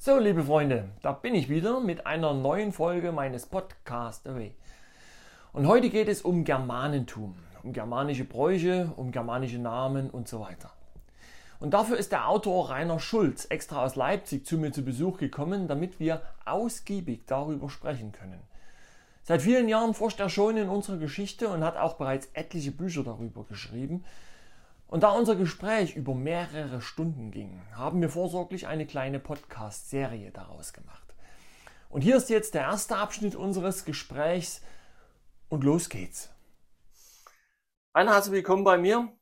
So, liebe Freunde, da bin ich wieder mit einer neuen Folge meines Podcast Away. Und heute geht es um Germanentum, um germanische Bräuche, um germanische Namen und so weiter. Und dafür ist der Autor Rainer Schulz extra aus Leipzig zu mir zu Besuch gekommen, damit wir ausgiebig darüber sprechen können. Seit vielen Jahren forscht er schon in unserer Geschichte und hat auch bereits etliche Bücher darüber geschrieben. Und da unser Gespräch über mehrere Stunden ging, haben wir vorsorglich eine kleine Podcast-Serie daraus gemacht. Und hier ist jetzt der erste Abschnitt unseres Gesprächs und los geht's. Ein herzlich willkommen bei mir.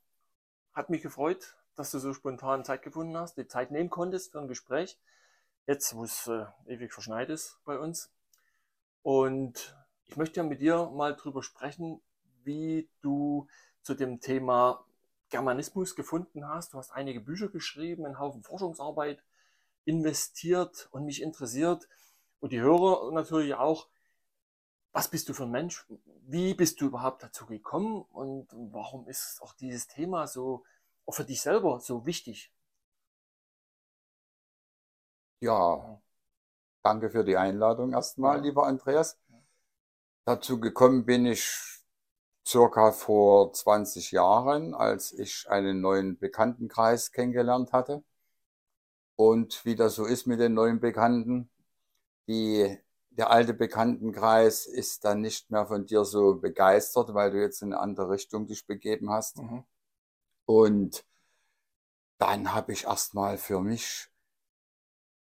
Hat mich gefreut, dass du so spontan Zeit gefunden hast, die Zeit nehmen konntest für ein Gespräch. Jetzt, wo es äh, ewig verschneit ist bei uns. Und ich möchte ja mit dir mal drüber sprechen, wie du zu dem Thema Germanismus gefunden hast. Du hast einige Bücher geschrieben, einen Haufen Forschungsarbeit investiert und mich interessiert und die Hörer natürlich auch, was bist du für ein Mensch? Wie bist du überhaupt dazu gekommen und warum ist auch dieses Thema so auch für dich selber so wichtig? Ja, danke für die Einladung erstmal, lieber Andreas. Dazu gekommen bin ich circa vor 20 Jahren, als ich einen neuen Bekanntenkreis kennengelernt hatte. Und wie das so ist mit den neuen Bekannten, die, der alte Bekanntenkreis ist dann nicht mehr von dir so begeistert, weil du jetzt in eine andere Richtung dich begeben hast. Mhm. Und dann habe ich erstmal für mich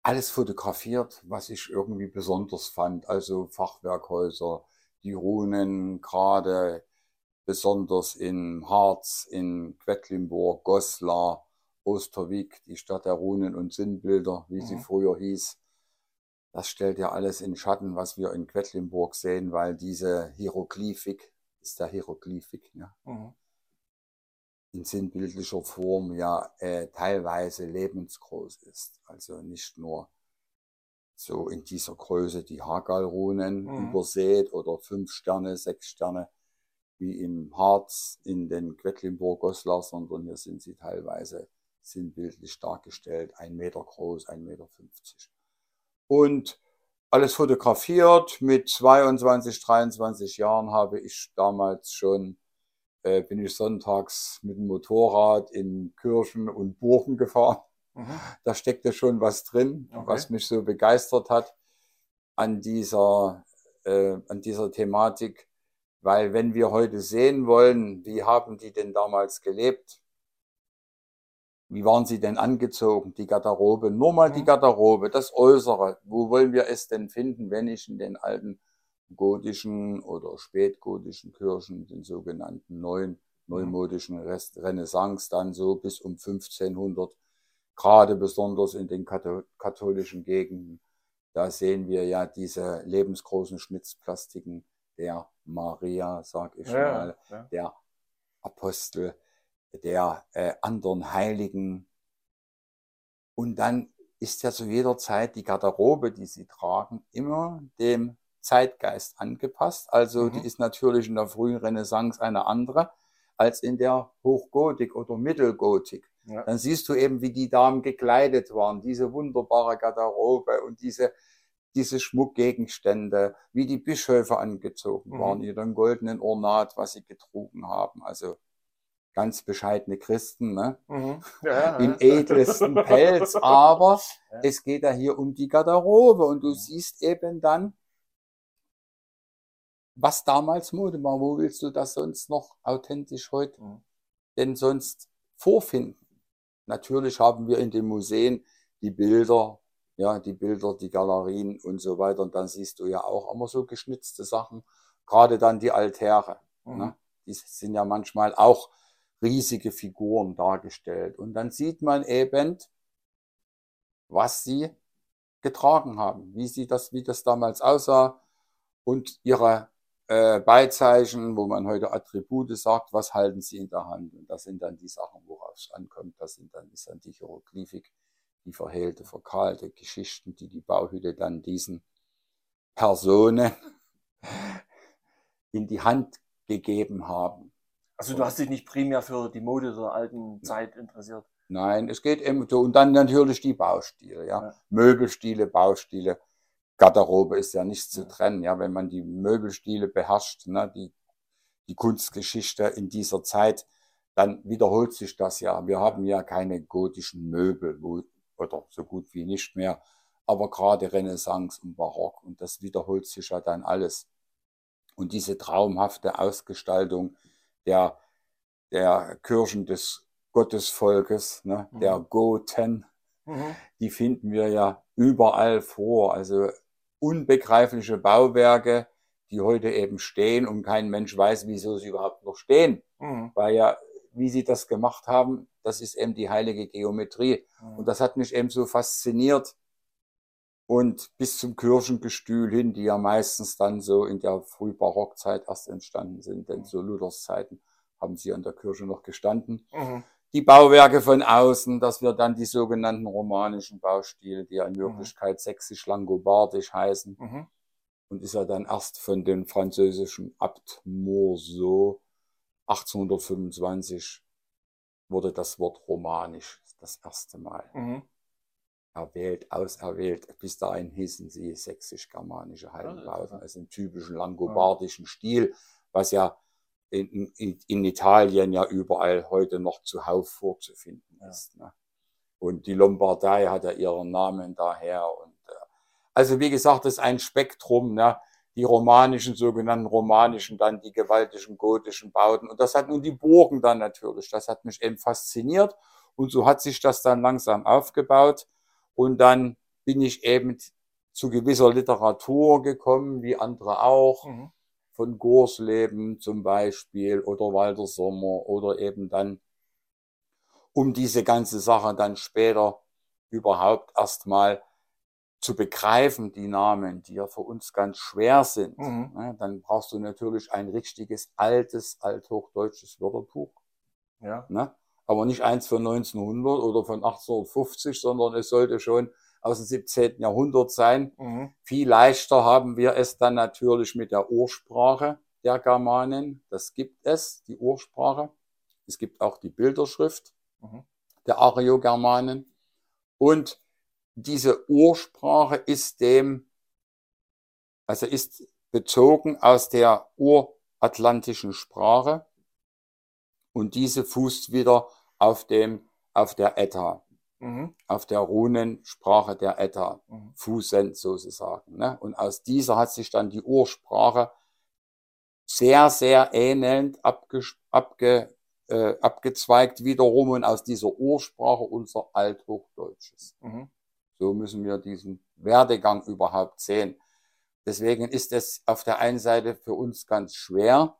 alles fotografiert, was ich irgendwie besonders fand. Also Fachwerkhäuser, die Runen, gerade besonders in Harz, in Quedlinburg, Goslar, Osterwieck, die Stadt der Runen und Sinnbilder, wie mhm. sie früher hieß. Das stellt ja alles in Schatten, was wir in Quedlinburg sehen, weil diese Hieroglyphik, ist der Hieroglyphik, ja, mhm in sinnbildlicher Form ja äh, teilweise lebensgroß ist. Also nicht nur so in dieser Größe die Hagalrunen mhm. übersät oder fünf Sterne, sechs Sterne wie im Harz in den Quedlinburg Goslar, sondern hier sind sie teilweise sinnbildlich dargestellt, ein Meter groß, ein Meter fünfzig. Und alles fotografiert. Mit 22, 23 Jahren habe ich damals schon äh, bin ich sonntags mit dem Motorrad in Kirchen und Burgen gefahren. Mhm. Da steckte schon was drin, okay. was mich so begeistert hat an dieser, äh, an dieser Thematik. Weil wenn wir heute sehen wollen, wie haben die denn damals gelebt? Wie waren sie denn angezogen? Die Garderobe, nur mal die Garderobe, das Äußere. Wo wollen wir es denn finden, wenn ich in den alten gotischen oder spätgotischen Kirchen, den sogenannten neuen, neumodischen Renaissance, dann so bis um 1500, gerade besonders in den katholischen Gegenden. Da sehen wir ja diese lebensgroßen Schnitzplastiken der Maria, sag ich ja, mal, ja. der Apostel, der äh, anderen Heiligen. Und dann ist ja zu jeder Zeit die Garderobe, die sie tragen, immer dem Zeitgeist angepasst. Also mhm. die ist natürlich in der frühen Renaissance eine andere als in der Hochgotik oder Mittelgotik. Ja. Dann siehst du eben, wie die Damen gekleidet waren, diese wunderbare Garderobe und diese, diese Schmuckgegenstände, wie die Bischöfe angezogen mhm. waren, ihren goldenen Ornat, was sie getrunken haben. Also ganz bescheidene Christen, ne? Mhm. Ja, im edelsten Pelz. Aber ja. es geht ja hier um die Garderobe und du siehst eben dann, was damals Mode war. Wo willst du das sonst noch authentisch heute mhm. denn sonst vorfinden? Natürlich haben wir in den Museen die Bilder, ja, die Bilder, die Galerien und so weiter. Und dann siehst du ja auch immer so geschnitzte Sachen. Gerade dann die Altäre. Mhm. Ne? Die sind ja manchmal auch riesige Figuren dargestellt. Und dann sieht man eben, was sie getragen haben, wie sie das, wie das damals aussah und ihre äh, Beizeichen, wo man heute Attribute sagt, was halten Sie in der Hand? Und das sind dann die Sachen, worauf es ankommt. Das sind dann, ist dann die Hieroglyphik, die verhehlte, verkahlte Geschichten, die die Bauhütte dann diesen Personen in die Hand gegeben haben. Also du hast dich nicht primär für die Mode der alten Zeit interessiert? Nein, es geht eben so. Und dann natürlich die Baustile, ja. Ja. Möbelstile, Baustile. Garderobe ist ja nicht zu trennen, ja. Wenn man die Möbelstile beherrscht, ne, die, die Kunstgeschichte in dieser Zeit, dann wiederholt sich das ja. Wir haben ja keine gotischen Möbel, wo, oder so gut wie nicht mehr. Aber gerade Renaissance und Barock, und das wiederholt sich ja dann alles. Und diese traumhafte Ausgestaltung der, der Kirchen des Gottesvolkes, ne, Mhm. der Goten, Mhm. die finden wir ja überall vor. Also unbegreifliche Bauwerke, die heute eben stehen und kein Mensch weiß, wieso sie überhaupt noch stehen. Mhm. Weil ja, wie sie das gemacht haben, das ist eben die heilige Geometrie. Mhm. Und das hat mich eben so fasziniert. Und bis zum Kirchengestühl hin, die ja meistens dann so in der Frühbarockzeit erst entstanden sind, denn zu Luthers Zeiten haben sie an der Kirche noch gestanden. Mhm. Die Bauwerke von außen, dass wir dann die sogenannten romanischen Baustile, die ja in Wirklichkeit sächsisch-langobardisch heißen, Mhm. und ist ja dann erst von dem französischen Abt Morceau 1825 wurde das Wort romanisch das erste Mal Mhm. erwählt, auserwählt. Bis dahin hießen sie sächsisch-germanische interessant. also im typischen langobardischen Stil, was ja in, in, in Italien ja überall heute noch zuhauf vorzufinden Ja. ist. Ne? Und die Lombardei hat ja ihren Namen daher. Und, äh, also wie gesagt, das ist ein Spektrum. Ne? Die romanischen, sogenannten romanischen, dann die gewaltigen gotischen Bauten. Und das hat nun die Burgen dann natürlich. Das hat mich eben fasziniert. Und so hat sich das dann langsam aufgebaut. Und dann bin ich eben zu gewisser Literatur gekommen, wie andere auch, Mhm. von Gorsleben zum Beispiel oder Walter Sommer oder eben dann, um diese ganze Sache dann später überhaupt erstmal zu begreifen, die Namen, die ja für uns ganz schwer sind. Mhm. Ne, Dann brauchst du natürlich ein richtiges altes althochdeutsches Wörterbuch. Ja. Ne? Aber nicht eins von 1900 oder von 1850, sondern es sollte schon aus dem 17. Jahrhundert sein. Mhm. Viel leichter haben wir es dann natürlich mit der Ursprache der Germanen. Das gibt es, die Ursprache. Es gibt auch die Bilderschrift Mhm. der Ariogermanen. Und diese Ursprache ist dem, also ist bezogen aus der uratlantischen Sprache. Und diese fußt wieder auf dem, auf der Etta, Mhm. auf der Runensprache der Etta Mhm. fußend sozusagen. Ne? Und aus dieser hat sich dann die Ursprache sehr, sehr ähnelnd abge, abge, äh, abgezweigt wiederum und aus dieser Ursprache unser Althochdeutsches. Mhm. So müssen wir diesen Werdegang überhaupt sehen. Deswegen ist es auf der einen Seite für uns ganz schwer,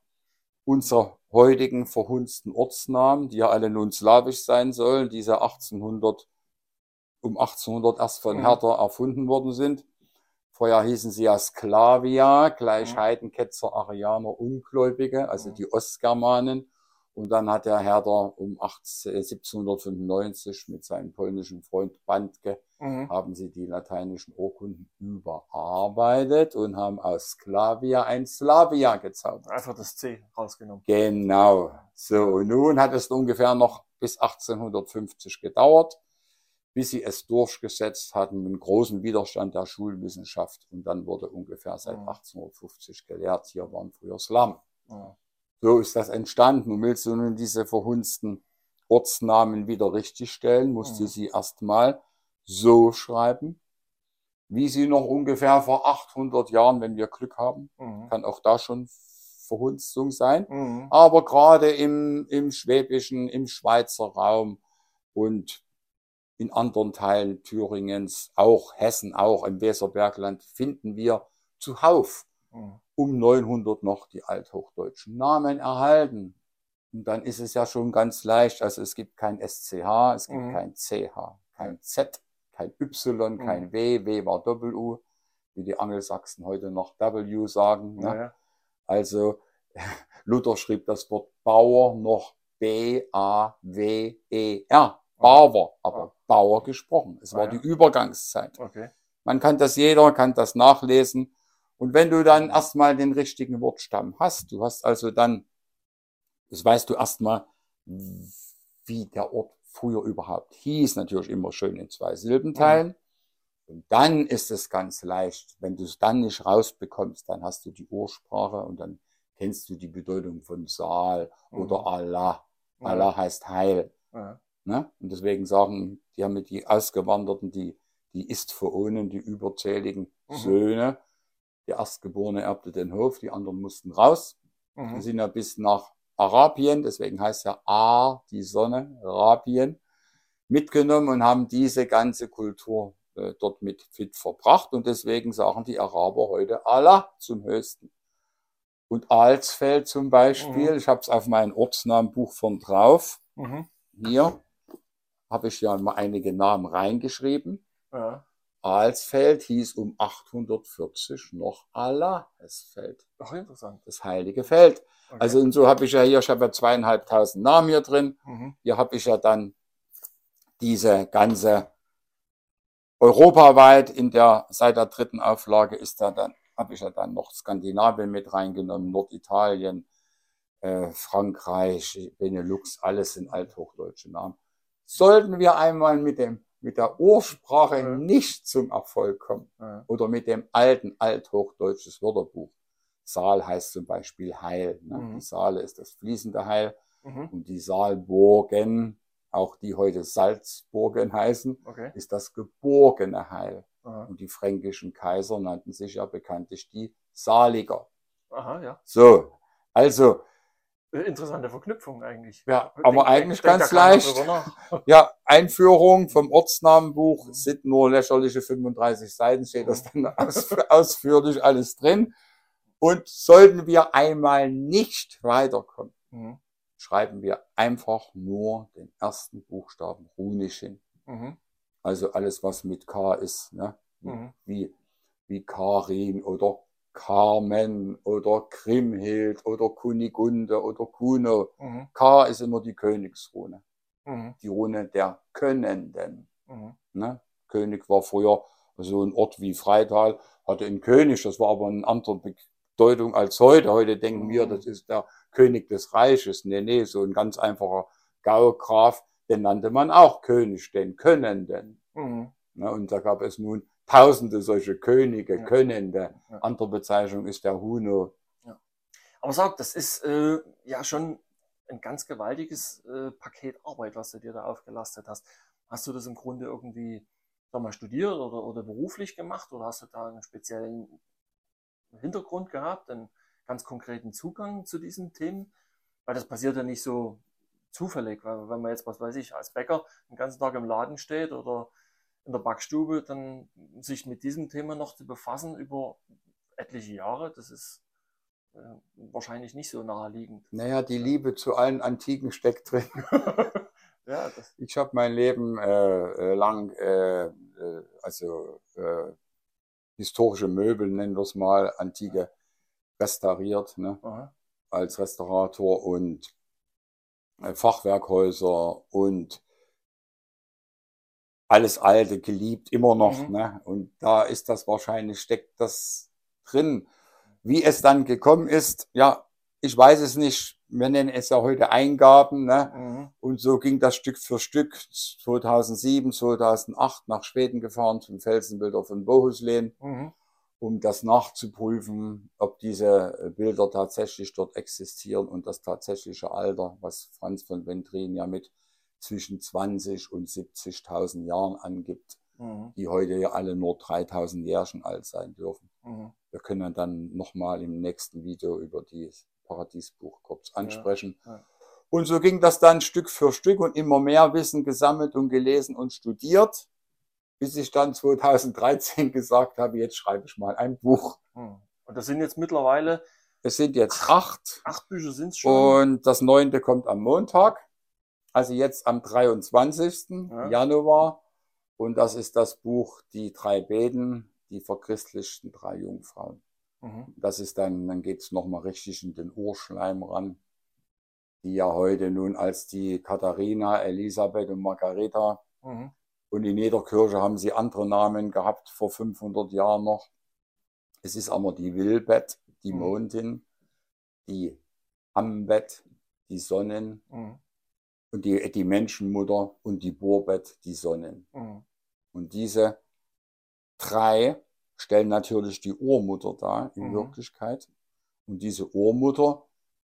unsere heutigen verhunzten Ortsnamen, die ja alle nun slawisch sein sollen, diese 1800, um 1800 erst von Mhm. Hertha erfunden worden sind. Vorher hießen sie ja Sklavia, gleich Mhm. Heiden, Ketzer, Arianer, Ungläubige, also Mhm. die Ostgermanen. Und dann hat der Herder um 18, 1795 mit seinem polnischen Freund Bandke Mhm. haben sie die lateinischen Urkunden überarbeitet und haben aus Sklavia ein Slavia gezaubert. Einfach das C rausgenommen. Genau. So, und nun hat es ungefähr noch bis 1850 gedauert, bis sie es durchgesetzt hatten mit großem Widerstand der Schulwissenschaft. Und dann wurde ungefähr seit Mhm. 1850 gelehrt, hier waren früher Slam. Ja. So ist das entstanden. Und willst du nun diese verhunzten Ortsnamen wieder richtigstellen, musst du Mhm. sie erstmal so schreiben, wie sie noch ungefähr vor 800 Jahren, wenn wir Glück haben, Mhm. kann auch da schon Verhunstung sein, Mhm. aber gerade im, im schwäbischen, im Schweizer Raum und in anderen Teilen Thüringens, auch Hessen, auch im Weserbergland, finden wir zuhauf Mhm. Um 900 noch die althochdeutschen Namen erhalten. Und dann ist es ja schon ganz leicht. Also es gibt kein SCH, es gibt Mhm. kein CH, kein Z, kein Y, Mhm. kein W, W war Doppel-U, wie die Angelsachsen heute noch W sagen. Ne? Ja. Also Luther schrieb das Wort Bauer noch B-A-W-E-R. Bauer, aber Bauer gesprochen. Es Ah, war ja. die Übergangszeit. Okay. Man kann das, jeder kann das nachlesen. Und wenn du dann erstmal den richtigen Wortstamm hast, du hast also dann, das weißt du erstmal, wie der Ort früher überhaupt hieß, natürlich immer schön in zwei Silben teilen. Und dann ist es ganz leicht. Wenn du es dann nicht rausbekommst, dann hast du die Ursprache und dann kennst du die Bedeutung von Saal oder Mhm. Allah. Ja. Allah heißt Heil. Ne? Und deswegen sagen die haben die Ausgewanderten, die, die Istphoonen, die überzähligen Mhm. Söhne. Der Erstgeborene erbte den Hof, die anderen mussten raus. Wir Mhm. sind ja bis nach Arabien, deswegen heißt ja A, die Sonne, Arabien, mitgenommen und haben diese ganze Kultur äh, dort mit fit verbracht. Und deswegen sagen die Araber heute Allah zum Höchsten. Und Alsfeld zum Beispiel, Mhm. ich habe es auf mein Ortsnamenbuch von drauf. Mhm. Hier habe ich ja mal einige Namen reingeschrieben. Ja. Alsfeld hieß um 840 noch Allahsfeld, Ach, interessant. das heilige Feld. Okay. Also und so habe ich ja hier, ich habe ja zweieinhalbtausend Namen hier drin. Mhm. Hier habe ich ja dann diese ganze europaweit in der, seit der dritten Auflage ist da dann, habe ich ja dann noch Skandinavien mit reingenommen, Norditalien, äh, Frankreich, Benelux, alles sind althochdeutsche Namen. Sollten wir einmal mit dem, mit der Ursprache Ja. nicht zum Erfolg kommen Ja. oder mit dem alten althochdeutsches Wörterbuch. Saal heißt zum Beispiel Heil. Ne? Mhm. Die Saale ist das fließende Heil Mhm. und die Saalburgen, auch die heute Salzburgen heißen, Okay. ist das geborgene Heil. Aha. Und die fränkischen Kaiser nannten sich ja bekanntlich die Saliger. Aha, ja. So, also, Interessante Verknüpfung eigentlich. ja, aber denk- eigentlich ganz leicht. Ja, Einführung vom Ortsnamenbuch sind nur lächerliche 35 Seiten, steht das dann aus, ausführlich alles drin. Und sollten wir einmal nicht weiterkommen, Mhm. schreiben wir einfach nur den ersten Buchstaben runisch hin. Mhm. Also alles, was mit K ist, ne? Mhm. wie, wie Karin oder Carmen oder Kriemhild oder Kunigunde oder Kuno. Mhm. K ist immer die Königsrune, Mhm. die Rune der Könnenden. Mhm. Ne? König war früher so ein Ort wie Freital, hatte einen König, das war aber eine andere Bedeutung als heute. Heute denken wir, Mhm. das ist der König des Reiches. Nee, nee, so ein ganz einfacher Gaugraf, den nannte man auch König, den Könnenden. Mhm. Ne? Und da gab es nun tausende solche Könige, Ja. Könnende. Ja. Andere Bezeichnung ist der Huno. Aber sag, das ist äh, ja schon ein ganz gewaltiges äh, Paket Arbeit, was du dir da aufgelastet hast. Hast du das im Grunde irgendwie, sag mal, studiert oder, oder beruflich gemacht oder hast du da einen speziellen Hintergrund gehabt, einen ganz konkreten Zugang zu diesen Themen? Weil das passiert ja nicht so zufällig, weil wenn man jetzt, was weiß ich, als Bäcker den ganzen Tag im Laden steht oder in der Backstube, dann sich mit diesem Thema noch zu befassen über etliche Jahre, das ist äh, wahrscheinlich nicht so naheliegend. Naja, die Liebe zu allen Antiken steckt drin. ja, Ich habe mein Leben äh, äh, lang, äh, äh, also äh, historische Möbel, nennen wir es mal, antike, restauriert, ne? aha, als Restaurator und Fachwerkhäuser und alles Alte geliebt, immer noch. Mhm. Ne? Und da ist das wahrscheinlich, steckt das drin. Wie es dann gekommen ist, ja, ich weiß es nicht. Wir nennen es ja heute Eingaben. Ne? mhm, Und so ging das Stück für Stück 2007, 2008 nach Schweden gefahren zum Felsenbilder von Bohuslän, mhm, um das nachzuprüfen, ob diese Bilder tatsächlich dort existieren und das tatsächliche Alter, was Franz von Ventrin ja mit zwischen 20 und 70.000 Jahren angibt, mhm, die heute ja alle nur 3.000 Jährchen alt sein dürfen. mhm, Wir können dann nochmal im nächsten Video über dieses Paradiesbuch kurz ansprechen. ja. Und so ging das dann Stück für Stück und immer mehr Wissen gesammelt und gelesen und studiert, bis ich dann 2013 gesagt habe, jetzt schreibe ich mal ein Buch. mhm. Und das sind jetzt mittlerweile Es sind jetzt acht acht Bücher sind es schon. und das neunte kommt am Montag, also jetzt am 23. Ja. Januar. Und das ist das Buch Die drei Beten, die verchristlichten drei Jungfrauen. Mhm, Das ist dann, dann geht's noch nochmal richtig in den Urschleim ran, die ja heute nun als die Katharina, Elisabeth und Margareta mhm, und in jeder Kirche haben sie andere Namen gehabt, vor 500 Jahren noch. Es ist aber die Wilbet, die Mhm. Mondin, die Ambet, die Sonnen, mhm, und die, die Menschenmutter und die Borbett, die Sonnen. Mhm. Und diese drei stellen natürlich die Urmutter dar in Mhm. Wirklichkeit. Und diese Urmutter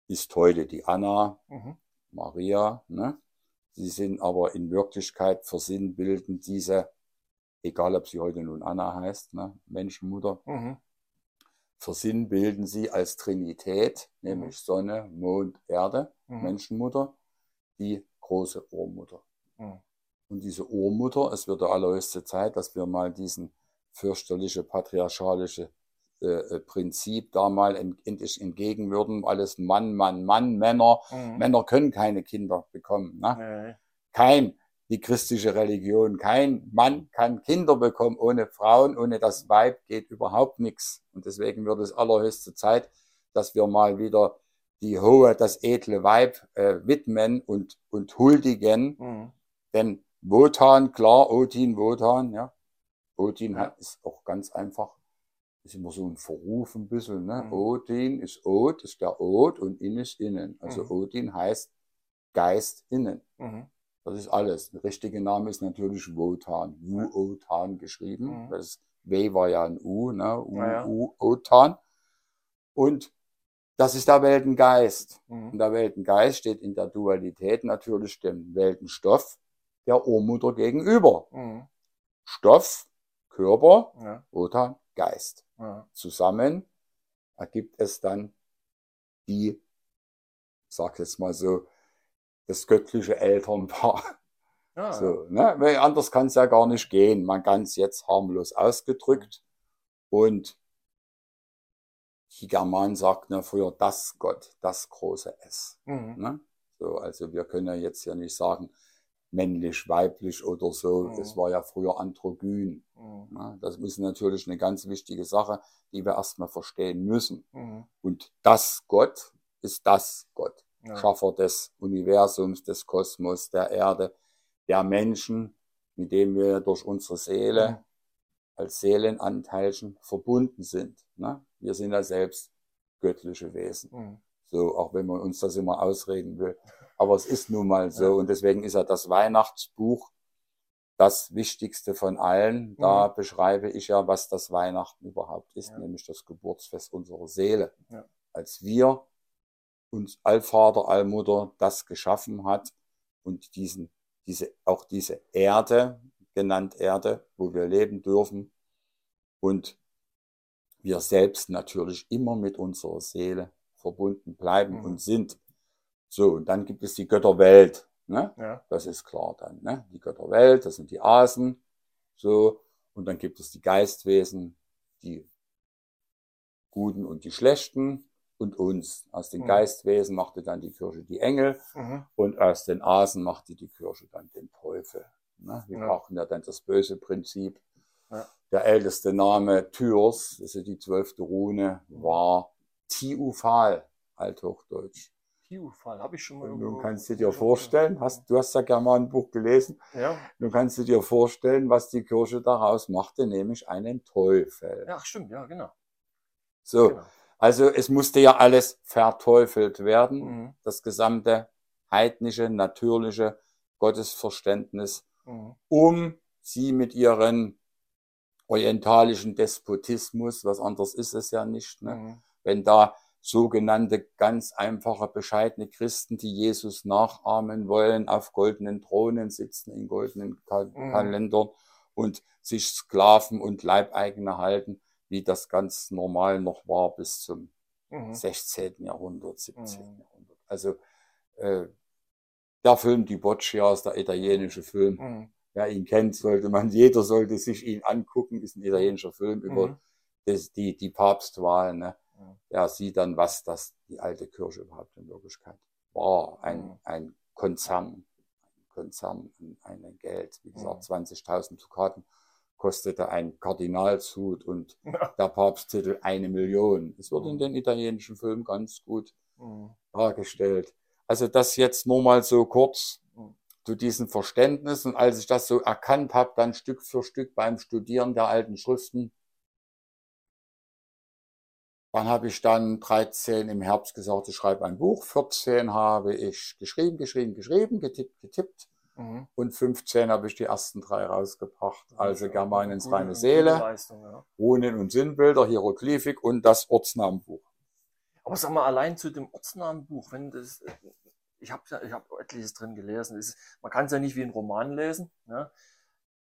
ist heute die Anna, Mhm. Maria, ne? Sie sind aber in Wirklichkeit versinnbilden diese, egal ob sie heute nun Anna heißt, ne? Menschenmutter, Mhm. versinnbilden sie als Trinität, nämlich Sonne, Mond, Erde, Mhm. Menschenmutter, die große Urmutter. Mhm. Und diese Urmutter, es wird der allerhöchste Zeit, dass wir mal diesen fürchterliche patriarchalische äh, äh, Prinzip da mal endlich entgegenwürden. Alles Mann, Mann, Mann, Männer. Mhm. Männer können keine Kinder bekommen. Ne? Nee. Kein, die christliche Religion, kein Mann kann Kinder bekommen ohne Frauen, ohne das Weib geht überhaupt nichts. Und deswegen wird es allerhöchste Zeit, dass wir mal wieder die hohe, das edle Weib äh, widmen und, und huldigen. Mhm. Denn Wotan, klar, Odin, Wotan, ja. Odin Ja. hat, ist auch ganz einfach, ist immer so ein Verruf ein bisschen, ne? Mhm. Odin ist Od, ist der Od und in ist innen. Also Mhm. Odin heißt Geist innen. Mhm. Das ist alles. Der richtige Name ist natürlich Wotan. Wu-Otan geschrieben. Mhm. Das W war ja ein U, ne? Ja, ja. U-Otan. Und das ist der Weltengeist. Und Mhm. der Weltengeist steht in der Dualität natürlich dem Weltenstoff der Urmutter gegenüber. Mhm. Stoff, Körper, Ja. oder Geist. Ja. Zusammen ergibt es dann die, ich sag jetzt mal so, das göttliche Elternpaar. Ja, So, ne? Weil anders kann es ja gar nicht gehen. Man ganz jetzt harmlos ausgedrückt. Und die Germanen sagten ja früher das Gott, das große S. Mhm. Ne? So, also wir können ja jetzt ja nicht sagen männlich, weiblich oder so. Mhm. Es war ja früher androgyn. Mhm. Ne? Das ist natürlich eine ganz wichtige Sache, die wir erstmal verstehen müssen. Mhm. Und das Gott ist das Gott. Ja. Schaffer des Universums, des Kosmos, der Erde, der Menschen, mit dem wir durch unsere Seele Mhm. Als Seelenanteilchen verbunden sind. Ne? Wir sind ja selbst göttliche Wesen. Mhm. So, auch wenn man uns das immer ausreden will. Aber es ist nun mal so. Ja. Und deswegen ist ja das Weihnachtsbuch das Wichtigste von allen. Da beschreibe ich ja, was das Weihnachten überhaupt ist, Ja. nämlich das Geburtsfest unserer Seele. Ja. Als wir uns Allvater, Allmutter das geschaffen hat und diesen, diese, auch diese Erde, genannt Erde, wo wir leben dürfen und wir selbst natürlich immer mit unserer Seele verbunden bleiben Mhm. und sind. So, und dann gibt es die Götterwelt. Ne? Ja. Das ist klar dann. Ne? Die Götterwelt, das sind die Asen. So, und dann gibt es die Geistwesen, die Guten und die Schlechten und uns. Aus den Mhm. Geistwesen machte dann die Kirche die Engel Mhm. und aus den Asen machte die Kirche dann den Teufel. Ne? Wir Ja. brauchen ja dann das böse Prinzip. Ja. Der älteste Name Tyrs, das ist die zwölfte Rune, Mhm. war Tiufal, althochdeutsch. Tiufal, habe ich schon mal nun kannst du dir vorstellen, hast, du hast ja Germanenbuch gelesen, Ja. nun kannst du dir vorstellen, was die Kirche daraus machte, nämlich einen Teufel. ja, stimmt, ja, genau. So, genau. also es musste ja alles verteufelt werden, Mhm. das gesamte heidnische, natürliche Gottesverständnis, Mhm. um sie mit ihren orientalischen Despotismus, was anderes ist es ja nicht, ne? Mhm. wenn da sogenannte ganz einfache, bescheidene Christen, die Jesus nachahmen wollen, auf goldenen Thronen sitzen, in goldenen Ka Mhm. Kalendern und sich Sklaven und Leibeigene halten, wie das ganz normal noch war bis zum Mhm. 16. Jahrhundert, 17. Mhm. Jahrhundert. Also äh, der Film Die Boccia ist der italienische Film. Mhm. Wer ihn kennt, sollte man, jeder sollte sich ihn angucken, ist ein italienischer Film über Mhm. das, die, die Papstwahl. Ne? Mhm. Ja, sieht dann, was das die alte Kirche überhaupt in Wirklichkeit war. Ein, Mhm. ein Konzern, ein Konzern, ein, Geld. Wie gesagt, Mhm. 20.000 Dukaten kostete ein Kardinalshut und Ja. der Papsttitel eine Million. Es wird in Mhm. den italienischen Filmen ganz gut Mhm. dargestellt. Also das jetzt nur mal so kurz zu diesem Verständnis. Und als ich das so erkannt habe, dann Stück für Stück beim Studieren der alten Schriften, Dann habe ich dann 13 im Herbst gesagt, ich schreibe ein Buch. 14 habe ich geschrieben, geschrieben, geschrieben, getippt, getippt. Mhm. Und 15 habe ich die ersten drei rausgebracht. Also Germanens reine Seele, Leistung, ja. Runen und Sinnbilder, Hieroglyphik und das Ortsnamenbuch. Aber sag mal, allein zu dem Ortsnamenbuch, wenn das, ich habe ja, ich hab etliches drin gelesen. Es ist, man kann es ja nicht wie ein Roman lesen. Ne?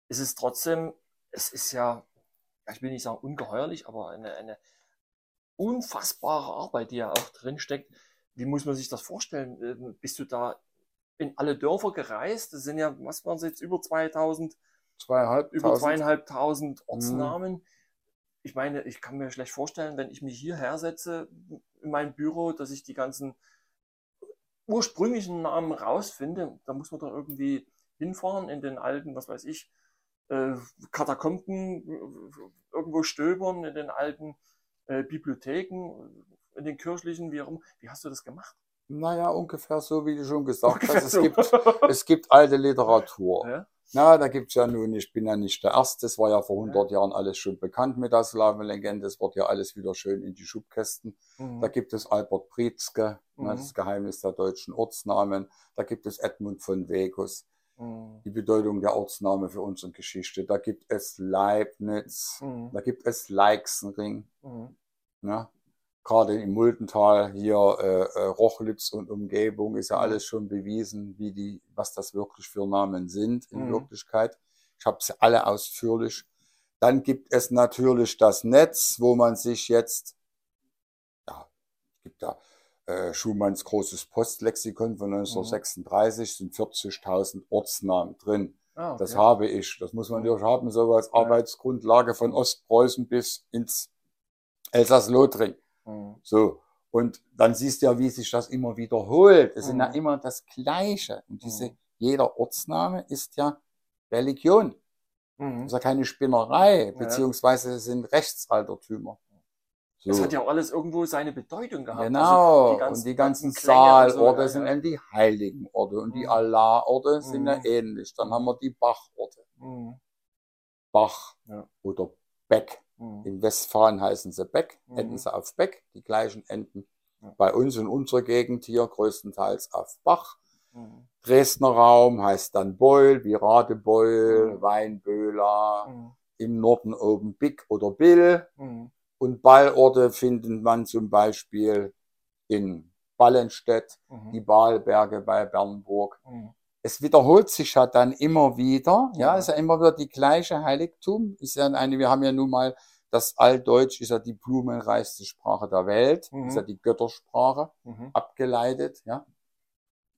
Es ist trotzdem, es ist ja, ich will nicht sagen ungeheuerlich, aber eine, eine unfassbare Arbeit, die ja auch drin steckt. Wie muss man sich das vorstellen? Ähm, Bist du da in alle Dörfer gereist? Das sind ja, was waren es jetzt, über 2000 Zweieinhalb, über tausend. zweieinhalbtausend Ortsnamen. Ich meine, ich kann mir schlecht vorstellen, wenn ich mich hierher setze in mein Büro, dass ich die ganzen ursprünglichen Namen rausfinde. Da muss man doch irgendwie hinfahren in den alten, was weiß ich, äh, Katakomben, irgendwo stöbern in den alten äh, Bibliotheken, in den kirchlichen, wie auch immer. Wie hast du das gemacht? Naja, ungefähr so, wie du schon gesagt Ungefähr hast. Es so. gibt, es gibt alte Literatur. Ja? Na, da gibt's ja nun, ich bin ja nicht der Erste, es war ja vor 100 Jahren alles schon bekannt mit der Slavenlegende, es wird ja alles wieder schön in die Schubkästen. Mhm. Da gibt es Albert Prietzke, ne, Mhm. das Geheimnis der deutschen Ortsnamen. Da gibt es Edmund von Wegus, Mhm. die Bedeutung der Ortsname für unsere Geschichte. Da gibt es Leibniz, Mhm. da gibt es Leixenring. Mhm. Ne? Gerade im Muldental hier äh, äh, Rochlitz und Umgebung ist ja Mhm. alles schon bewiesen, wie die, was das wirklich für Namen sind in Mhm. Wirklichkeit. Ich habe sie alle ausführlich. Dann gibt es natürlich das Netz, wo man sich jetzt, ja, es gibt da äh, Schumanns großes Postlexikon von 1936, sind 40.000 Ortsnamen drin. Ah, Das okay. habe ich. Das muss man Mhm. natürlich haben, so als Arbeitsgrundlage von Ostpreußen bis ins Elsass-Lothring. Mhm. So. Und dann siehst du ja, wie sich das immer wiederholt. Es sind ja Mhm. immer das Gleiche. Und diese, Mhm. jeder Ortsname ist ja Religion. Mhm. Das ist ja keine Spinnerei, beziehungsweise es sind Rechtsaltertümer. So. Das hat ja auch alles irgendwo seine Bedeutung gehabt. Genau, Also und die ganzen und so, Saalorte ja, sind ja. eben die Heiligenorte und die Mhm. Allah-Orte sind ja Mhm. ähnlich. Dann haben wir die Bachorte. Mhm. Bach Ja. oder Beck. Mhm. In Westfalen heißen sie Beck, Mhm. enden sie auf Beck, die gleichen enden Ja. bei uns in unserer Gegend hier größtenteils auf Bach. Mhm. Dresdner Raum heißt dann Beul, wie Radebeul, Mhm. Weinböhler, Mhm. im Norden oben Bick oder Bill. Mhm. Und Ballorte findet man zum Beispiel in Ballenstedt, Mhm. die Balberge bei Bernburg. Es wiederholt sich ja dann immer wieder. Ja, Ja. ist ja immer wieder die gleiche Heiligtum. Ist ja eine, wir haben ja nun mal das Altdeutsch ist ja die blumenreichste Sprache der Welt. Mhm. Ist ja die Göttersprache Mhm. abgeleitet, ja.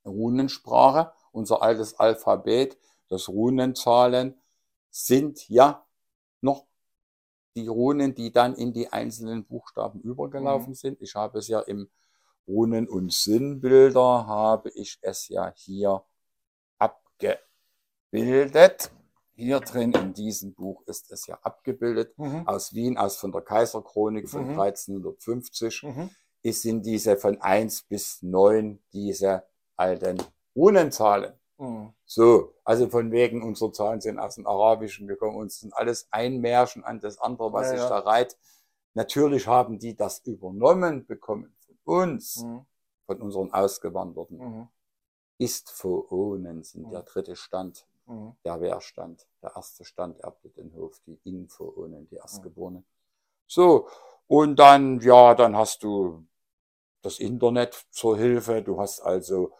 Runensprache, unser altes Alphabet, das Runenzahlen sind ja noch die Runen, die dann in die einzelnen Buchstaben übergelaufen Mhm. sind. Ich habe es ja im Runen- und Sinnbilder, habe ich es ja hier abgebildet. Hier drin in diesem Buch ist es ja abgebildet. Mhm. Aus Wien, aus von der Kaiserchronik von Mhm. 1350 Mhm. ist sind diese von eins bis neun diese alten Runenzahlen. Mhm. So, also von wegen unsere Zahlen sind aus dem Arabischen gekommen und es sind alles ein Märchen an das andere, was Ja, sich ja. da reiht. Natürlich haben die das übernommen bekommen von uns, Mhm. von unseren Ausgewanderten. Mhm. Istphoonen sind Mhm. der dritte Stand, Mhm. der Wehrstand. Der erste Stand erbte den Hof, die Infoonen, die Erstgeborenen. So, und dann, ja, dann hast du das Internet zur Hilfe. Du hast also,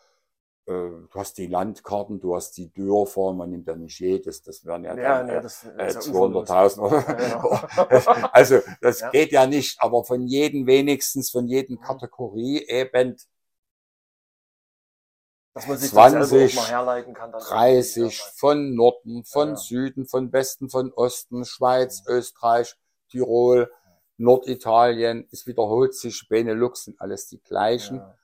äh, du hast die Landkarten, du hast die Dörfer. Man nimmt ja nicht jedes, das wären ja, Ja, nee, äh, das äh, ist ja uferlos. 200.000. Ja, also, das geht ja nicht, aber von jedem wenigstens, von jedem Mhm. Kategorie eben Dass man sich das selber 20, auch mal herleiten kann. Dann 30 von Norden, von Ja, ja. Süden, von Westen, von Osten, Schweiz, Österreich, Tirol, Norditalien. Es wiederholt sich, Benelux sind alles die gleichen. Ja.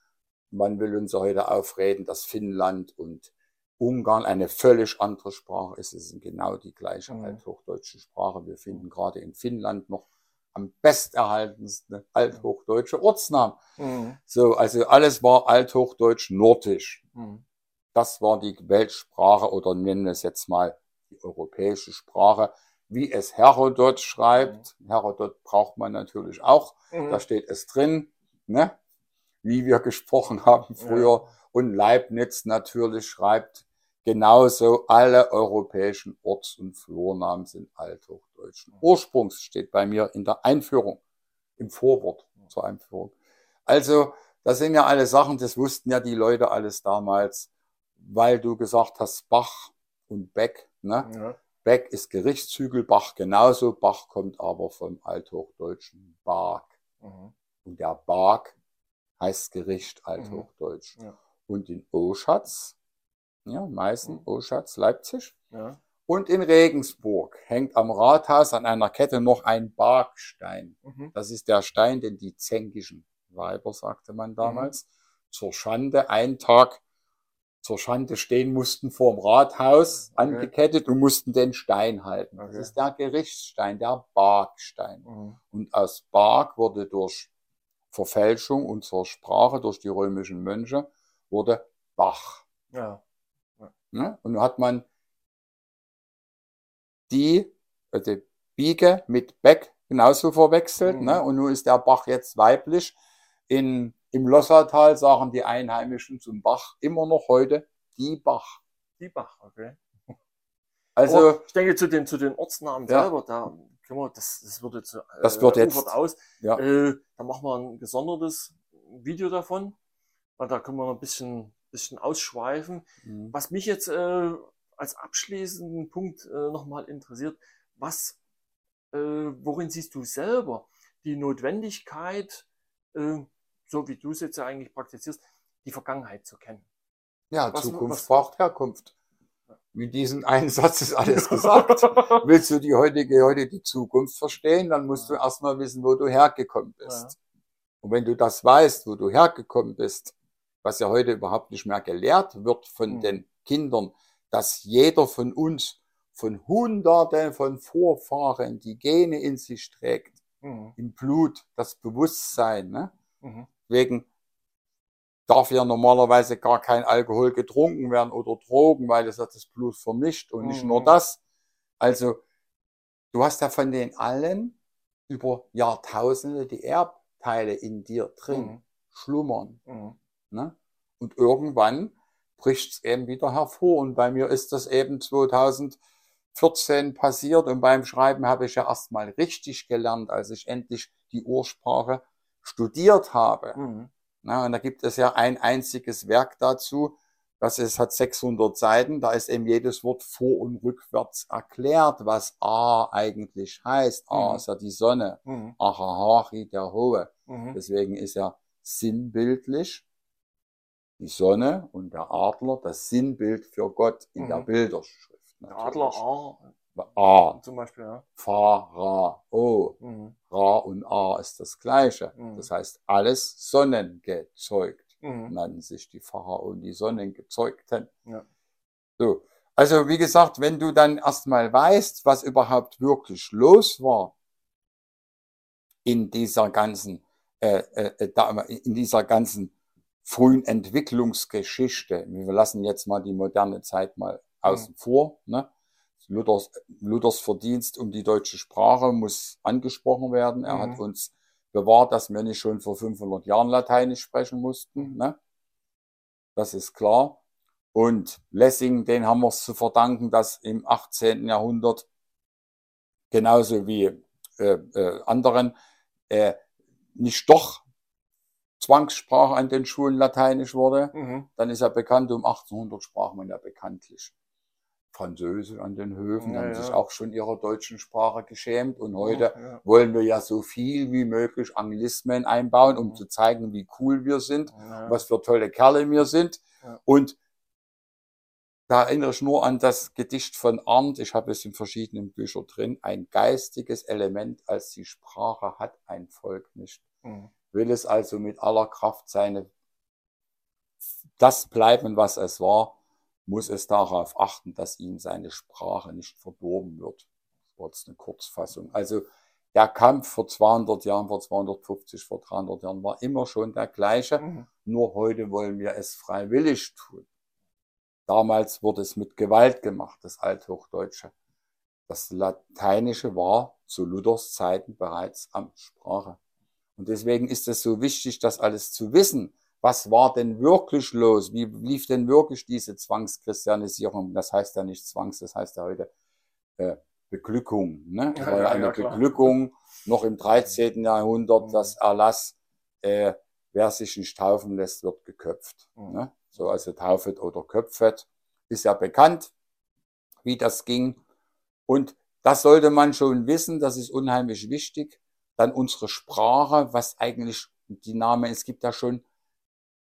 Man will uns heute aufreden, dass Finnland und Ungarn eine völlig andere Sprache ist. Es ist genau die gleiche Mhm. althochdeutsche Sprache. Wir finden gerade in Finnland noch am besterhaltensten althochdeutsche Ortsnamen. Mhm. So, also alles war althochdeutsch nordisch. Mhm. Das war die Weltsprache oder nennen wir es jetzt mal die europäische Sprache. wie es Herodot schreibt. Herodot braucht man natürlich auch. Mhm. Da steht es drin, ne? wie wir gesprochen haben früher. Und Leibniz natürlich schreibt genauso, alle europäischen Orts- und Flurnamen sind althochdeutsch. Ursprungs steht bei mir in der Einführung, im Vorwort zur Einführung. Also, das sind ja alle Sachen, das wussten ja die Leute alles damals, weil du gesagt hast, Bach und Beck, ne? Ja. Beck ist Gerichtshügel, Bach genauso. Bach kommt aber vom althochdeutschen Barg. Mhm. Und der Barg heißt Gericht althochdeutsch. Ja. Und in Oschatz, ja, Meißen, Mhm. Oschatz, Leipzig. Ja. Und in Regensburg hängt am Rathaus an einer Kette noch ein Bargstein. Mhm. Das ist der Stein, den die zänkischen Weiber, sagte man damals, Mhm. zur Schande einen Tag zur Schande stehen mussten vorm Rathaus, Okay. angekettet und mussten den Stein halten. Das Okay. ist der Gerichtsstein, der Bargstein. Mhm. Und aus Barg wurde durch Verfälschung unserer Sprache, durch die römischen Mönche, wurde Bach. Ja. Ne? Und nun hat man die, also Biege mit Beck genauso verwechselt. Mhm. Ne? Und nun ist der Bach jetzt weiblich. In, Im Lossertal sagen die Einheimischen zum Bach immer noch heute die Bach. Die Bach, okay. Also, Aber ich denke, zu den, zu den Ortsnamen Ja. selber, da können wir, das, das wird jetzt, äh, Das wird jetzt- aus. ja. Äh, da machen wir ein gesondertes Video davon, weil da können wir noch ein bisschen, bisschen ausschweifen. Mhm. Was mich jetzt äh, als abschließenden Punkt äh, nochmal interessiert, was, äh, worin siehst du selber die Notwendigkeit, äh, so wie du es jetzt ja eigentlich praktizierst, die Vergangenheit zu kennen? ja, was- Zukunft was- braucht Herkunft. Mit diesem einen Satz ist alles gesagt. Willst du die heutige, heute die Zukunft verstehen, dann musst du erstmal wissen, wo du hergekommen bist. Und wenn du das weißt, wo du hergekommen bist, was ja heute überhaupt nicht mehr gelehrt wird von Mhm. den Kindern, dass jeder von uns von Hunderten von Vorfahren die Gene in sich trägt, Mhm. im Blut, das Bewusstsein. Ne? Mhm. Deswegen darf ja normalerweise gar kein Alkohol getrunken werden oder Drogen, weil es hat das Blut vermischt und nicht nur das. Also, du hast ja von den allen über Jahrtausende die Erbteile in dir drin Mhm. schlummern. Ne? Und irgendwann bricht es eben wieder hervor. Und bei mir ist das eben 2014 passiert. Und beim Schreiben habe ich ja erstmal richtig gelernt, als ich endlich die Ursprache studiert habe. Mhm. Na, und da gibt es ja ein einziges Werk dazu. Das ist, hat 600 Seiten. Da ist eben jedes Wort vor- und rückwärts erklärt, was A eigentlich heißt. A Mhm. ist ja die Sonne. Mhm. Ahahari, der Hohe. Mhm. Deswegen ist ja sinnbildlich die Sonne und der Adler das Sinnbild für Gott in der Mhm. Bilderschrift. Der Adler natürlich. A A, zum Beispiel, ja. Fa, Ra, O. Mhm. Ra und A ist das Gleiche. Mhm. Das heißt, alles sonnengezeugt Mhm. nannten sich die Pfarrer und die Sonnengezeugten. Ja. So. Also, wie gesagt, wenn du dann erstmal weißt, was überhaupt wirklich los war in dieser ganzen, äh, äh, da, in dieser ganzen frühen Entwicklungsgeschichte, wir lassen jetzt mal die moderne Zeit mal außen vor, ne? Luthers, Luthers Verdienst um die deutsche Sprache muss angesprochen werden. Er Mhm. hat uns bewahrt, dass wir nicht schon vor 500 Jahren Lateinisch sprechen mussten. Ne? Das ist klar. Und Lessing, den haben wir es zu verdanken, dass im 18. Jahrhundert genauso wie äh, äh, anderen äh, nicht doch Zwangssprache an den Schulen Lateinisch wurde. Mhm. Dann ist ja bekannt, um 1800 sprach man ja bekanntlich Französisch an den Höfen, Ja, haben ja. sich auch schon ihrer deutschen Sprache geschämt. Und heute Ja. wollen wir ja so viel wie möglich Anglismen einbauen, um Mhm. zu zeigen, wie cool wir sind, was für tolle Kerle wir sind. Und da erinnere ich nur an das Gedicht von Arndt, ich habe es in verschiedenen Büchern drin, ein geistiges Element als die Sprache hat ein Volk nicht. Mhm. Will es also mit aller Kraft seine, das bleiben, was es war, muss es darauf achten, dass ihm seine Sprache nicht verdorben wird. Das war jetzt eine Kurzfassung. Also der Kampf vor 200 Jahren, vor 250, vor 300 Jahren war immer schon der gleiche. Mhm. Nur heute wollen wir es freiwillig tun. Damals wurde es mit Gewalt gemacht, das Althochdeutsche. Das Lateinische war zu Luthers Zeiten bereits Amtssprache. Und deswegen ist es so wichtig, das alles zu wissen. Was war denn wirklich los? Wie lief denn wirklich diese Zwangschristianisierung? Das heißt ja nicht Zwangs, das heißt ja heute äh, Beglückung. Ne? War ja eine Beglückung noch im 13. Jahrhundert, mhm. das Erlass, äh, wer sich nicht taufen lässt, wird geköpft. Mhm. Ne? So, also taufet oder köpfet. Ist ja bekannt, wie das ging. Und das sollte man schon wissen, das ist unheimlich wichtig. Dann unsere Sprache, was eigentlich die Name, es gibt ja schon,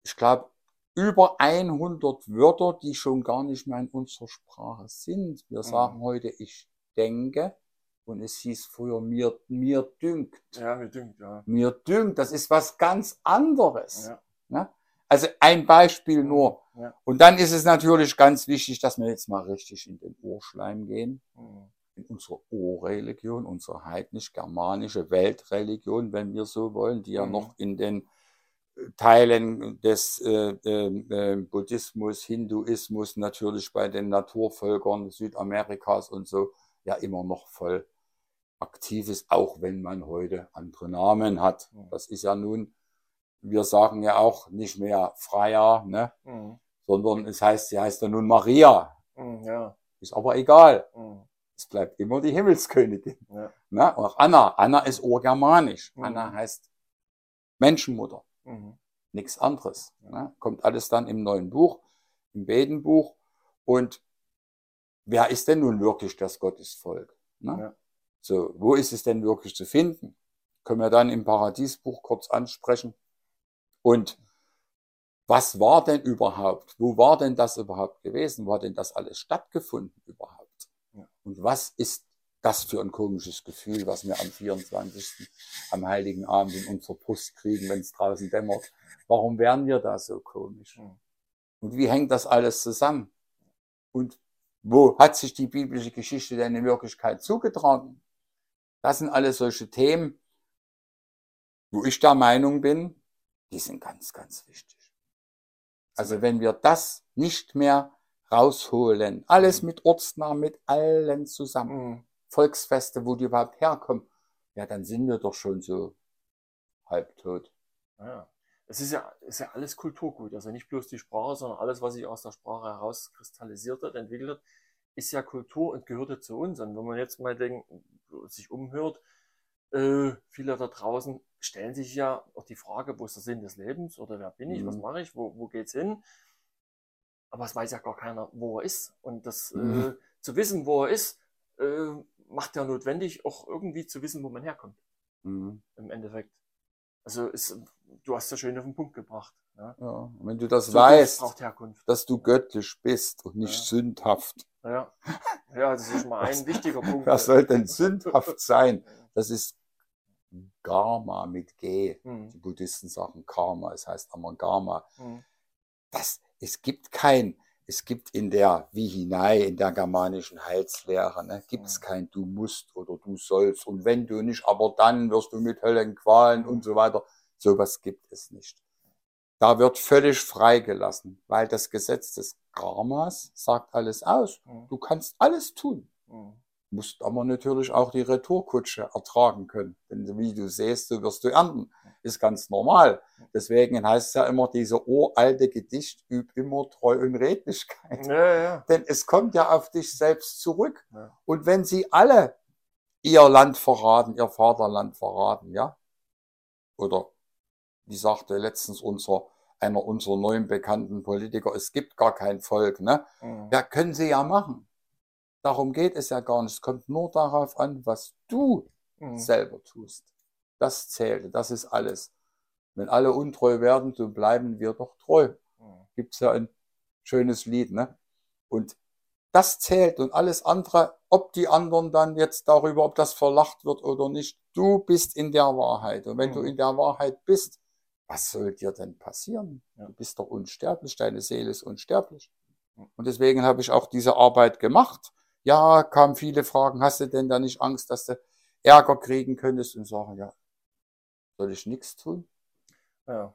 ich glaube, über 100 Wörter, die schon gar nicht mehr in unserer Sprache sind. Wir mhm. sagen heute, ich denke, und es hieß früher mir, mir dünkt. Ja, mir dünkt, ja. Mir dünkt, das ist was ganz anderes. Ja. Ne? Also ein Beispiel nur. Ja. Und dann ist es natürlich ganz wichtig, dass wir jetzt mal richtig in den Urschleim gehen. Mhm in unserer Urreligion, unsere heidnisch-germanische Weltreligion, wenn wir so wollen, die ja mhm. noch in den äh, Teilen des äh, äh, Buddhismus, Hinduismus, natürlich bei den Naturvölkern Südamerikas und so, ja immer noch voll aktiv ist, auch wenn man heute andere Namen hat. Mhm. Das ist ja nun, wir sagen ja auch nicht mehr Freier, ne? Mhm. sondern es heißt, sie heißt ja nun Maria. Mhm, ja. Ist aber egal. Es bleibt immer die Himmelskönigin. Ja. Na, auch Anna. Anna ist urgermanisch. Mhm. Anna heißt Menschenmutter. Mhm. Nichts anderes. Na, kommt alles dann im neuen Buch, im Bedenbuch. Und wer ist denn nun wirklich das Gottesvolk? Ja. So, wo ist es denn wirklich zu finden? Können wir dann im Paradiesbuch kurz ansprechen. Und was war denn überhaupt? Wo war denn das überhaupt gewesen? Wo hat denn das alles stattgefunden überhaupt? Und was ist das für ein komisches Gefühl, was wir am 24. am Heiligen Abend in unserer Brust kriegen, wenn es draußen dämmert? Warum werden wir da so komisch? Und wie hängt das alles zusammen? Und wo hat sich die biblische Geschichte denn in Wirklichkeit zugetragen? Das sind alles solche Themen, wo ich der Meinung bin, die sind ganz, ganz wichtig. Also wenn wir das nicht mehr rausholen. Alles mhm. mit Ortsnamen, mit allen zusammen. Mhm. Volksfeste, wo die überhaupt herkommen. Ja, dann sind wir doch schon so halbtot. Ja. Es ist ja, ist ja alles Kulturgut. Also nicht bloß die Sprache, sondern alles, was sich aus der Sprache herauskristallisiert hat, entwickelt hat, ist ja Kultur und gehört ja zu uns. Und wenn man jetzt mal denkt, sich umhört, äh, viele da draußen stellen sich ja auch die Frage, wo ist der Sinn des Lebens oder wer bin ich, mhm. was mache ich, wo, wo geht's hin? Aber es weiß ja gar keiner, wo er ist. Und das mhm. äh, zu wissen, wo er ist, äh, macht ja notwendig, auch irgendwie zu wissen, wo man herkommt. Mhm. Im Endeffekt. Also ist, du hast ja schön auf den Punkt gebracht. Ja, ja wenn du das so weißt, dass du göttlich bist und nicht ja. sündhaft. Ja. ja, das ist mal ein wichtiger Punkt. Was soll denn sündhaft sein? Das ist Karma mit G. Mhm. Die Buddhisten sagen Karma, es heißt Amalgama. Mhm. Das, es gibt kein, es gibt in der Vihinai, in der germanischen Heilslehre, ne, gibt es kein du musst oder du sollst und wenn du nicht, aber dann wirst du mit Höllenqualen und so weiter. Sowas gibt es nicht. Da wird völlig freigelassen, weil das Gesetz des Karmas sagt alles aus. Du kannst alles tun musst aber natürlich auch die Retourkutsche ertragen können. Denn wie du siehst, du wirst du ernten. Ist ganz normal. Deswegen heißt es ja immer, diese uralte Gedicht übt immer Treu und Redlichkeit. Ja, ja. Denn es kommt ja auf dich selbst zurück. Ja. Und wenn sie alle ihr Land verraten, ihr Vaterland verraten, ja, oder wie sagte letztens unser einer unserer neuen bekannten Politiker, es gibt gar kein Volk, ne? Mhm. Ja, können sie ja machen. Darum geht es ja gar nicht. Es kommt nur darauf an, was du mhm. selber tust. Das zählt. Das ist alles. Wenn alle untreu werden, so bleiben wir doch treu. Mhm. Gibt's ja ein schönes Lied, ne? Und das zählt und alles andere, ob die anderen dann jetzt darüber, ob das verlacht wird oder nicht, du bist in der Wahrheit. Und wenn mhm. du in der Wahrheit bist, was soll dir denn passieren? Ja. Du bist doch unsterblich, deine Seele ist unsterblich. Und deswegen habe ich auch diese Arbeit gemacht ja, kamen viele Fragen, hast du denn da nicht Angst, dass du Ärger kriegen könntest? Und sagen, ja, soll ich nichts tun? Ja,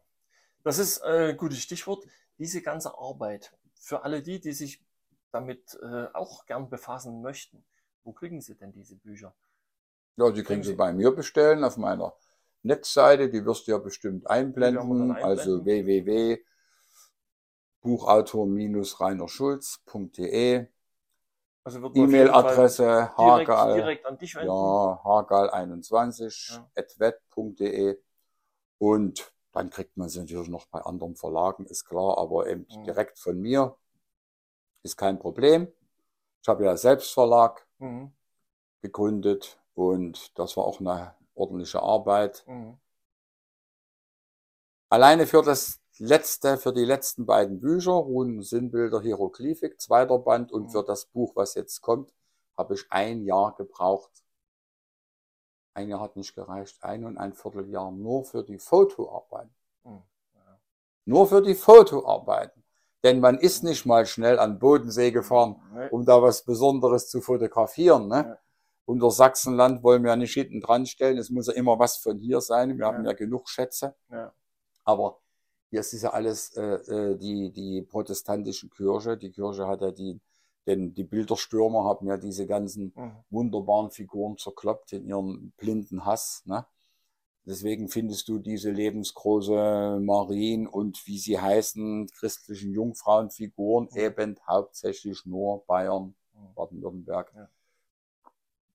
das ist ein gutes Stichwort. Diese ganze Arbeit für alle die, die sich damit äh, auch gern befassen möchten. Wo kriegen Sie denn diese Bücher? Ja, die können Sie bei mir bestellen auf meiner Netzseite. Die wirst du ja bestimmt einblenden. einblenden. Also www.buchautor-reinerschulz.de Also E-Mail-Adresse direkt, hagal, direkt wenden. ja, hagal21 Ja. und dann kriegt man sie natürlich noch bei anderen Verlagen, ist klar, aber eben Mhm. direkt von mir ist kein Problem. Ich habe ja selbst Verlag Mhm. gegründet und das war auch eine ordentliche Arbeit. Mhm. Alleine für das letzte, für die letzten beiden Bücher, Runen, Sinnbilder, Hieroglyphik, zweiter Band und Mhm. für das Buch, was jetzt kommt, habe ich ein Jahr gebraucht. Ein Jahr hat nicht gereicht, ein und ein Vierteljahr nur für die Fotoarbeiten. Mhm. Ja. Nur für die Fotoarbeiten. Denn man ist nicht mal schnell an Bodensee gefahren, Nee. um da was Besonderes zu fotografieren. Ne? Ja. Unser Sachsenland wollen wir ja nicht hinten dran stellen. Es muss ja immer was von hier sein. Wir Ja. haben ja genug Schätze. Ja. Aber hier ist ja alles äh, äh, die, die protestantische Kirche. Die Kirche hat ja die, denn die Bilderstürmer haben ja diese ganzen Mhm. wunderbaren Figuren zerkloppt in ihren blinden Hass. Ne? Deswegen findest du diese lebensgroße Marien und wie sie heißen, christlichen Jungfrauenfiguren Mhm. eben hauptsächlich nur Bayern, Mhm. Baden-Württemberg, Ja.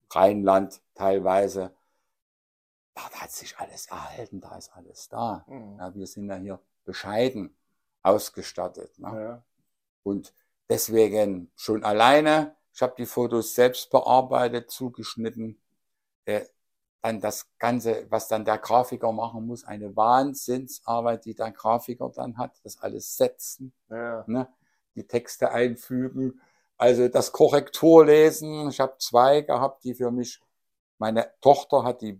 Rheinland teilweise. Da hat sich alles erhalten, da ist alles da. Mhm. Ja, wir sind ja hier bescheiden ausgestattet. Ne? Ja. Und deswegen schon alleine, ich habe die Fotos selbst bearbeitet, zugeschnitten. Äh, dann das Ganze, was dann der Grafiker machen muss, eine Wahnsinnsarbeit, die der Grafiker dann hat, das alles setzen, Ja. ne? die Texte einfügen, also das Korrekturlesen. Ich habe zwei gehabt, die für mich, meine Tochter hat die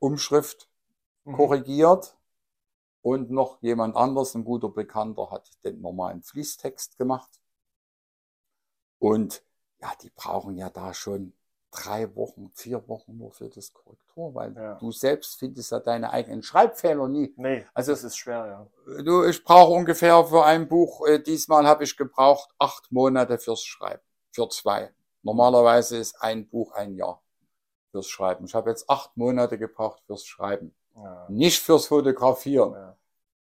Bildumschrift Mhm. korrigiert und noch jemand anderes, ein guter Bekannter, hat den normalen Fließtext gemacht. Und ja, die brauchen ja da schon drei Wochen, vier Wochen nur für das Korrektur, weil Ja. du selbst findest ja deine eigenen Schreibfehler nie. Nee, Also- das ist schwer, ja. Du, ich brauche ungefähr für ein Buch, äh, diesmal habe ich gebraucht acht Monate fürs Schreiben, für zwei. Normalerweise ist ein Buch ein Jahr fürs Schreiben. Ich habe jetzt acht Monate gebraucht fürs Schreiben, Ja. nicht fürs Fotografieren. Ja.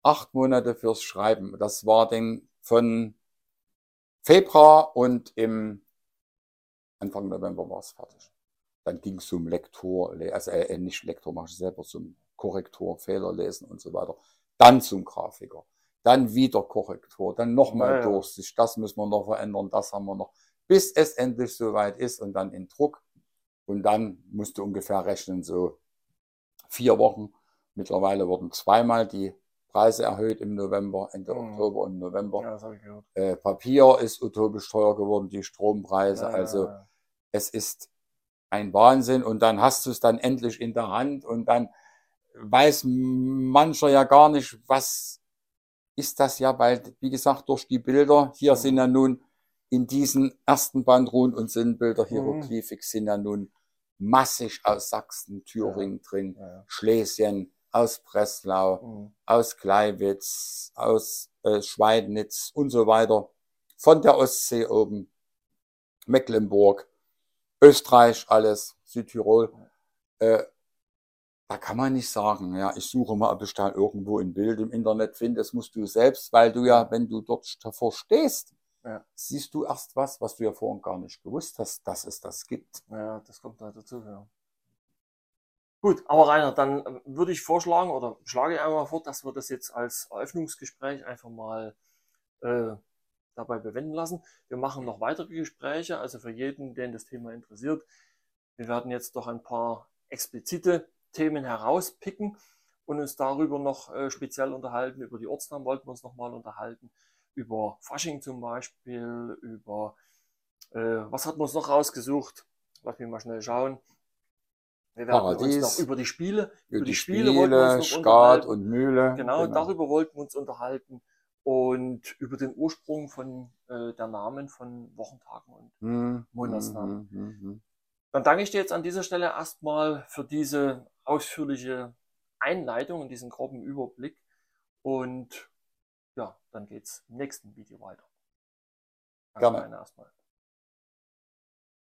acht Monate fürs Schreiben. Das war dann von Februar und im Anfang November war es fertig. Dann ging es zum Lektor, also äh, nicht Lektor, mache ich selber, zum Korrektor, Fehler lesen und so weiter. Dann zum Grafiker. Dann wieder Korrektor, dann nochmal Ja, ja. Durchsicht. Das müssen wir noch verändern, das haben wir noch. Bis es endlich soweit ist und dann in Druck. Und dann musst du ungefähr rechnen, so vier Wochen. Mittlerweile wurden zweimal die Preise erhöht im November, Ende Mhm. Oktober und November. ja, das ich gehört. Äh, Papier ist utopisch teuer geworden, die Strompreise. Ja, also ja, es ist ein Wahnsinn und dann hast du es dann endlich in der Hand und dann weiß mancher ja gar nicht, was ist das ja, weil, wie gesagt, durch die Bilder, hier Mhm. sind ja nun in diesen ersten Band Runen und Sinnbilder, Mhm. Hieroglyphik sind ja nun massig aus Sachsen, Thüringen drin. Schlesien, aus Breslau, Mhm. aus Gleiwitz, aus äh, Schweidnitz und so weiter, von der Ostsee oben, Mecklenburg, Österreich, alles, Südtirol. Äh, da kann man nicht sagen, ja, ich suche mal, ob ich da irgendwo ein Bild im Internet finde. Das musst du selbst, weil du ja, wenn du dort davor stehst, Ja. siehst du erst was, was du ja vorhin gar nicht gewusst hast, dass es das gibt. Ja, das kommt halt dazu, ja. Gut, aber Rainer, dann äh, würde ich vorschlagen oder schlage ich einmal vor, dass wir das jetzt als Eröffnungsgespräch einfach mal äh, dabei bewenden lassen. Wir machen noch weitere Gespräche, also für jeden, den das Thema interessiert. Wir werden jetzt doch ein paar explizite Themen herauspicken und uns darüber noch äh, speziell unterhalten. Über die Ortsnamen wollten wir uns nochmal unterhalten, über Fasching zum Beispiel, über äh, was hatten wir uns noch rausgesucht? Lass mich mal schnell schauen. Wir werden uns Paradies. noch über die Spiele, Über die Spiele uns Spiele, noch Skat und Mühle. Genau, darüber wollten wir uns unterhalten und über den Ursprung von äh, der Namen von Wochentagen und Hm, Monatsnamen. hm, hm, hm. Dann danke ich dir jetzt an dieser Stelle erstmal für diese ausführliche Einleitung und diesen groben Überblick. Und ja, dann geht's im nächsten Video weiter. Gerne. Danke erstmal.